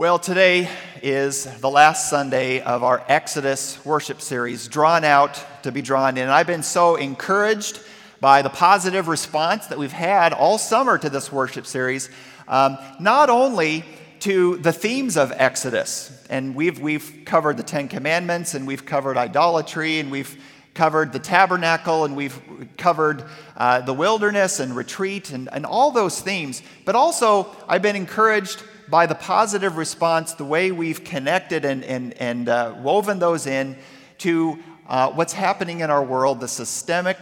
Well, today is the last Sunday of our Exodus worship series, drawn out to be drawn in. I've been so encouraged by the positive response that we've had all summer to this worship series, um, not only to the themes of Exodus, and we've, we've covered the Ten Commandments, and we've covered idolatry, and we've covered the tabernacle, and we've covered uh, the wilderness and retreat, and, and all those themes. But also, I've been encouraged by the positive response, the way we've connected and, and, and uh, woven those in to uh, what's happening in our world, the systemic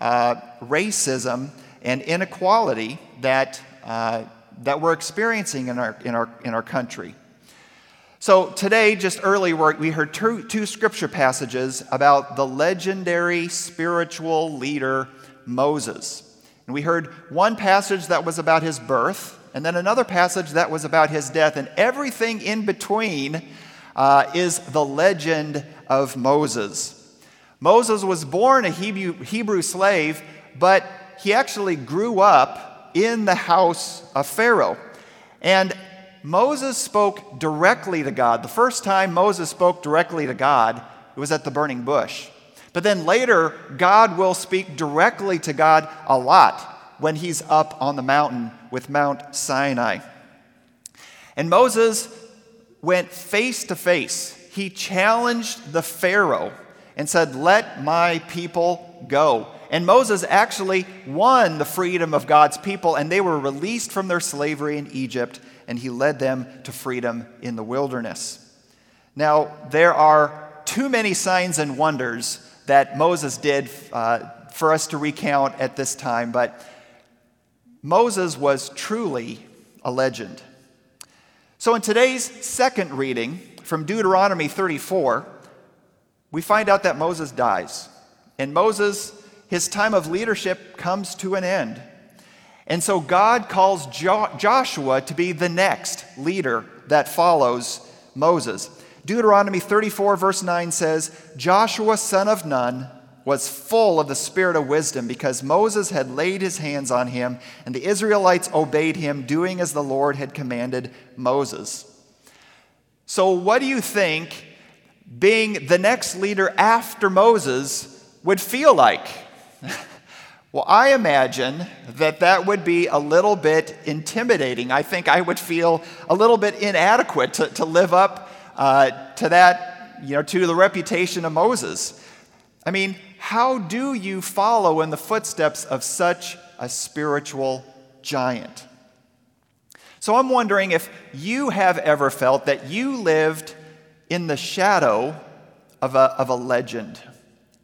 uh, racism and inequality that, uh, that we're experiencing in our, in, our, in our country. So, today, just early, we heard two, two scripture passages about the legendary spiritual leader Moses. And we heard one passage that was about his birth, and then another passage that was about his death, and everything in between uh, is the legend of Moses. Moses was born a Hebrew, Hebrew slave, but he actually grew up in the house of Pharaoh. And Moses spoke directly to God. The first time Moses spoke directly to God, it was at the burning bush. But then later, God will speak directly to God a lot when he's up on the mountain with Mount Sinai. And Moses went face to face. He challenged the Pharaoh and said, Let my people go. And Moses actually won the freedom of God's people, and they were released from their slavery in Egypt, and he led them to freedom in the wilderness. Now, there are too many signs and wonders that Moses did uh, for us to recount at this time, but Moses was truly a legend. So, in today's second reading from Deuteronomy 34, we find out that Moses dies. And Moses, his time of leadership comes to an end. And so God calls jo- Joshua to be the next leader that follows Moses. Deuteronomy 34, verse 9 says, Joshua, son of Nun, was full of the spirit of wisdom because Moses had laid his hands on him, and the Israelites obeyed him, doing as the Lord had commanded Moses. So, what do you think being the next leader after Moses would feel like? well, I imagine that that would be a little bit intimidating. I think I would feel a little bit inadequate to, to live up uh, to that, you know, to the reputation of Moses. I mean, how do you follow in the footsteps of such a spiritual giant? So I'm wondering if you have ever felt that you lived in the shadow of a, of a legend.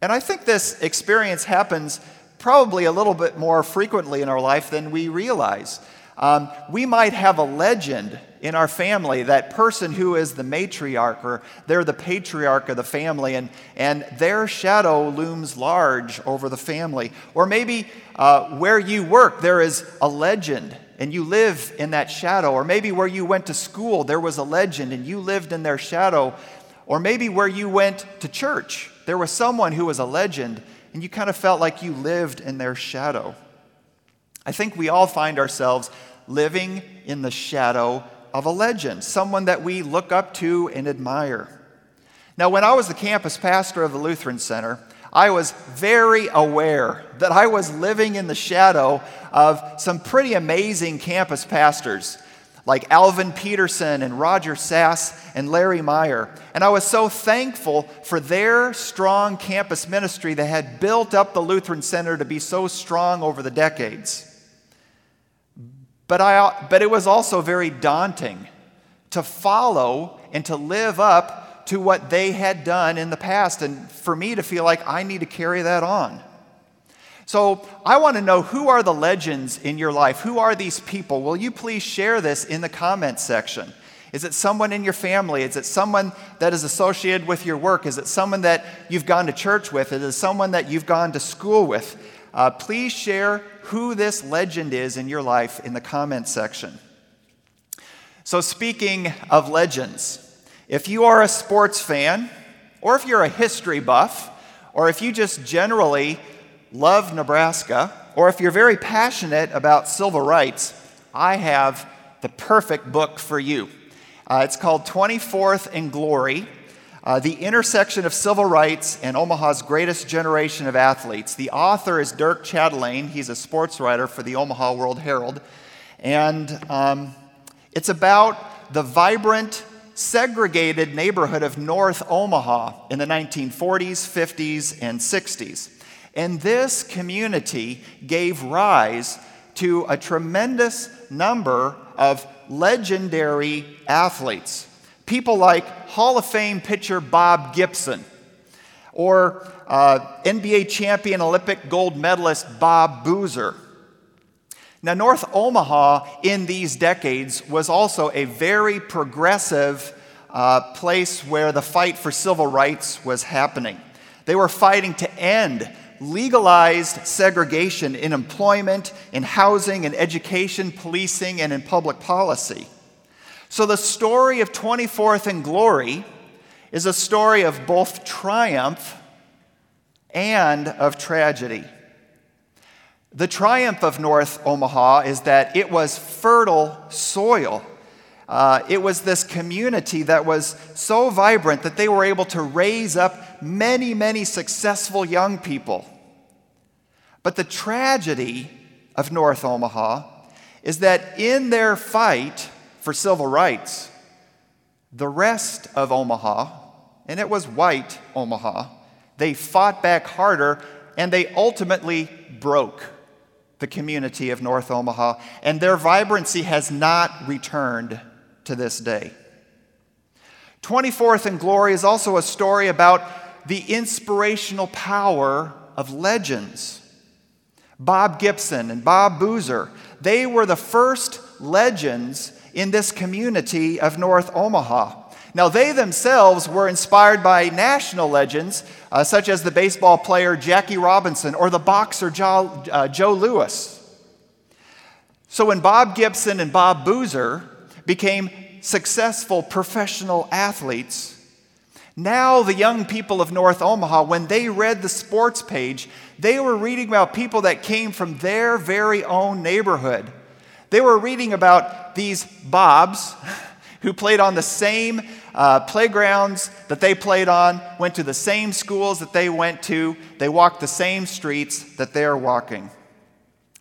And I think this experience happens probably a little bit more frequently in our life than we realize. Um, we might have a legend in our family, that person who is the matriarch or they're the patriarch of the family, and, and their shadow looms large over the family. Or maybe uh, where you work, there is a legend and you live in that shadow. Or maybe where you went to school, there was a legend and you lived in their shadow. Or maybe where you went to church, there was someone who was a legend and you kind of felt like you lived in their shadow. I think we all find ourselves living in the shadow of a legend, someone that we look up to and admire. Now, when I was the campus pastor of the Lutheran Center, I was very aware that I was living in the shadow of some pretty amazing campus pastors like Alvin Peterson and Roger Sass and Larry Meyer. And I was so thankful for their strong campus ministry that had built up the Lutheran Center to be so strong over the decades. But, I, but it was also very daunting to follow and to live up to what they had done in the past, and for me to feel like I need to carry that on. So I want to know who are the legends in your life? Who are these people? Will you please share this in the comments section? Is it someone in your family? Is it someone that is associated with your work? Is it someone that you've gone to church with? Is it someone that you've gone to school with? Uh, please share who this legend is in your life in the comments section. So, speaking of legends, if you are a sports fan, or if you're a history buff, or if you just generally love Nebraska, or if you're very passionate about civil rights, I have the perfect book for you. Uh, it's called 24th and Glory uh, The Intersection of Civil Rights and Omaha's Greatest Generation of Athletes. The author is Dirk Chatelain. He's a sports writer for the Omaha World Herald. And um, it's about the vibrant, segregated neighborhood of North Omaha in the 1940s, 50s, and 60s. And this community gave rise to a tremendous number of legendary athletes. People like Hall of Fame pitcher Bob Gibson, or uh, NBA champion Olympic gold medalist Bob Boozer. Now, North Omaha in these decades was also a very progressive uh, place where the fight for civil rights was happening. They were fighting to end legalized segregation in employment, in housing, in education, policing, and in public policy. So the story of 24th and Glory is a story of both triumph and of tragedy. The triumph of North Omaha is that it was fertile soil. Uh, it was this community that was so vibrant that they were able to raise up many, many successful young people. But the tragedy of North Omaha is that in their fight for civil rights, the rest of Omaha, and it was white Omaha, they fought back harder and they ultimately broke the community of North Omaha, and their vibrancy has not returned to this day. 24th and Glory is also a story about the inspirational power of legends. Bob Gibson and Bob Boozer, they were the first legends in this community of North Omaha. Now, they themselves were inspired by national legends, uh, such as the baseball player Jackie Robinson or the boxer Joe, uh, Joe Louis. So, when Bob Gibson and Bob Boozer became successful professional athletes, now the young people of North Omaha, when they read the sports page, they were reading about people that came from their very own neighborhood. They were reading about these Bobs who played on the same uh, playgrounds that they played on, went to the same schools that they went to, they walked the same streets that they're walking.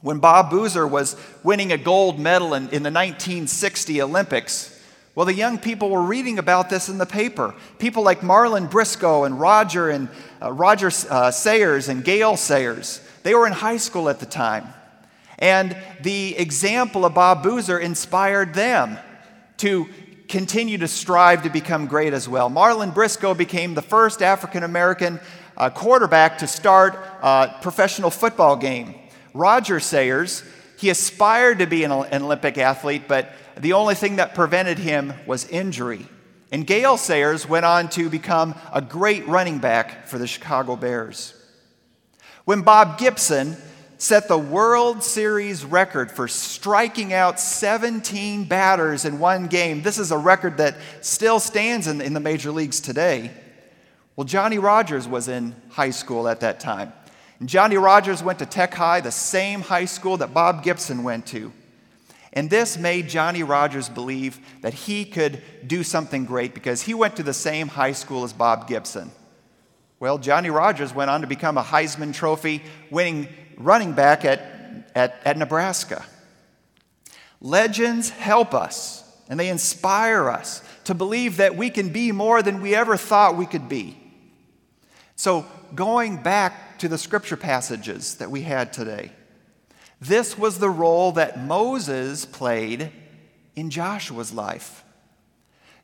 When Bob Boozer was winning a gold medal in, in the 1960 Olympics, well, the young people were reading about this in the paper. People like Marlon Briscoe and Roger and uh, Roger uh, Sayers and Gale Sayers. They were in high school at the time. And the example of Bob Boozer inspired them to continue to strive to become great as well. Marlon Briscoe became the first African American uh, quarterback to start a professional football game. Roger Sayers, he aspired to be an, an Olympic athlete, but the only thing that prevented him was injury. And Gale Sayers went on to become a great running back for the Chicago Bears. When Bob Gibson set the World Series record for striking out 17 batters in one game. This is a record that still stands in, in the major leagues today. Well, Johnny Rodgers was in high school at that time. And Johnny Rodgers went to Tech High, the same high school that Bob Gibson went to. And this made Johnny Rodgers believe that he could do something great because he went to the same high school as Bob Gibson. Well, Johnny Rodgers went on to become a Heisman Trophy winning running back at, at, at Nebraska. Legends help us and they inspire us to believe that we can be more than we ever thought we could be. So, going back to the scripture passages that we had today, this was the role that Moses played in Joshua's life.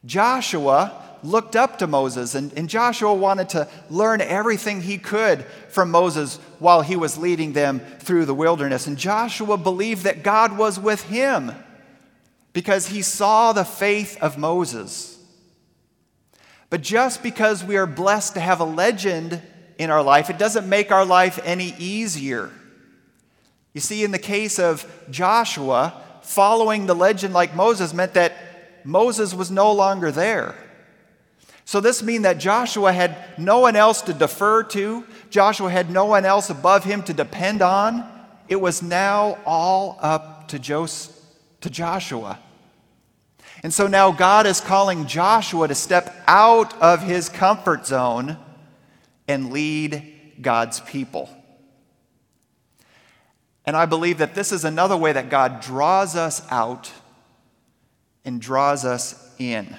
Joshua looked up to Moses, and, and, Joshua wanted to learn everything he could from Moses while he was leading them through the wilderness. And Joshua believed that God was with him because he saw the faith of Moses. But just because we are blessed to have a legend in our life, it doesn't make our life any easier. You see, in the case of Joshua, following the legend like Moses meant that Moses was no longer there. So this means that Joshua had no one else to defer to. Joshua had no one else above him to depend on. It was now all up to, Jos- to Joshua. And so now God is calling Joshua to step out of his comfort zone and lead God's people. And I believe that this is another way that God draws us out and draws us in.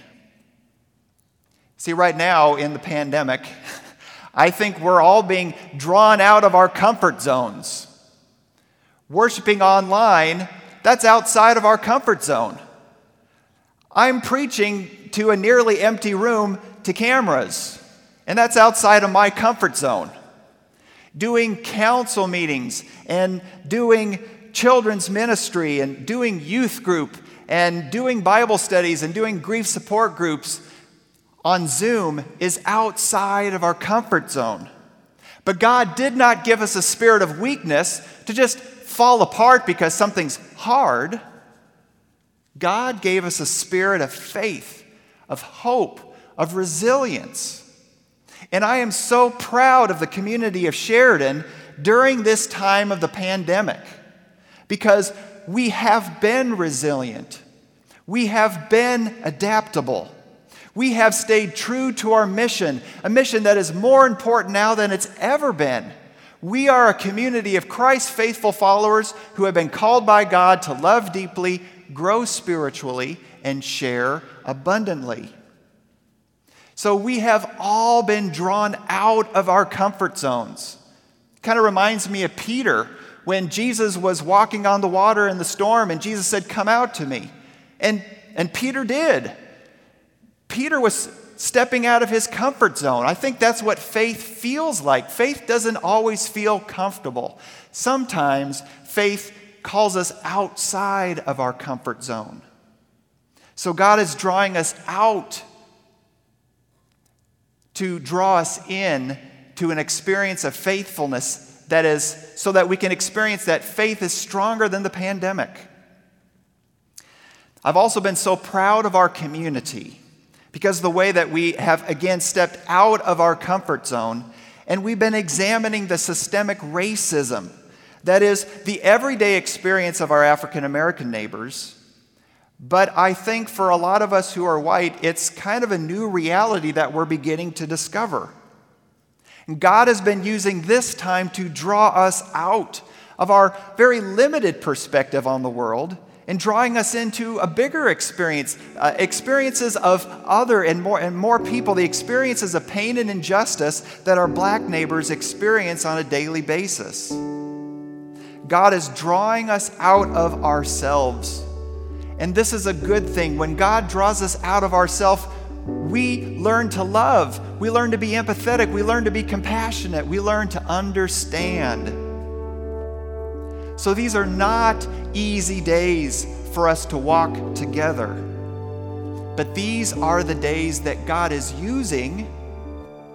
See, right now in the pandemic, I think we're all being drawn out of our comfort zones. Worshiping online, that's outside of our comfort zone. I'm preaching to a nearly empty room to cameras, and that's outside of my comfort zone. Doing council meetings and doing children's ministry and doing youth group and doing Bible studies and doing grief support groups on Zoom is outside of our comfort zone. But God did not give us a spirit of weakness to just fall apart because something's hard. God gave us a spirit of faith, of hope, of resilience. And I am so proud of the community of Sheridan during this time of the pandemic because we have been resilient, we have been adaptable. We have stayed true to our mission, a mission that is more important now than it's ever been. We are a community of Christ's faithful followers who have been called by God to love deeply, grow spiritually, and share abundantly. So we have all been drawn out of our comfort zones. Kind of reminds me of Peter when Jesus was walking on the water in the storm and Jesus said, Come out to me. And, and Peter did. Peter was stepping out of his comfort zone. I think that's what faith feels like. Faith doesn't always feel comfortable. Sometimes faith calls us outside of our comfort zone. So God is drawing us out to draw us in to an experience of faithfulness that is so that we can experience that faith is stronger than the pandemic. I've also been so proud of our community because the way that we have again stepped out of our comfort zone and we've been examining the systemic racism that is the everyday experience of our African American neighbors. But I think for a lot of us who are white, it's kind of a new reality that we're beginning to discover. And God has been using this time to draw us out of our very limited perspective on the world and drawing us into a bigger experience, uh, experiences of other and more and more people, the experiences of pain and injustice that our black neighbors experience on a daily basis. God is drawing us out of ourselves. And this is a good thing. When God draws us out of ourselves, we learn to love. We learn to be empathetic. We learn to be compassionate. We learn to understand. So these are not easy days for us to walk together. But these are the days that God is using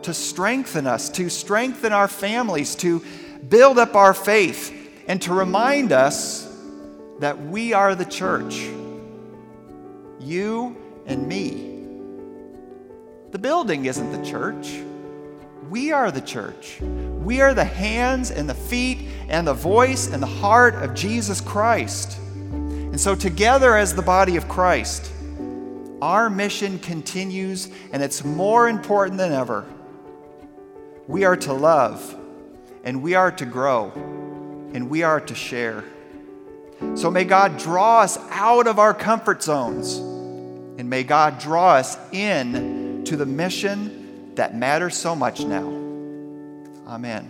to strengthen us, to strengthen our families, to build up our faith, and to remind us that we are the church. You and me. The building isn't the church. We are the church. We are the hands and the feet and the voice and the heart of Jesus Christ. And so, together as the body of Christ, our mission continues and it's more important than ever. We are to love and we are to grow and we are to share. So, may God draw us out of our comfort zones and may God draw us in to the mission that matters so much now. Amen.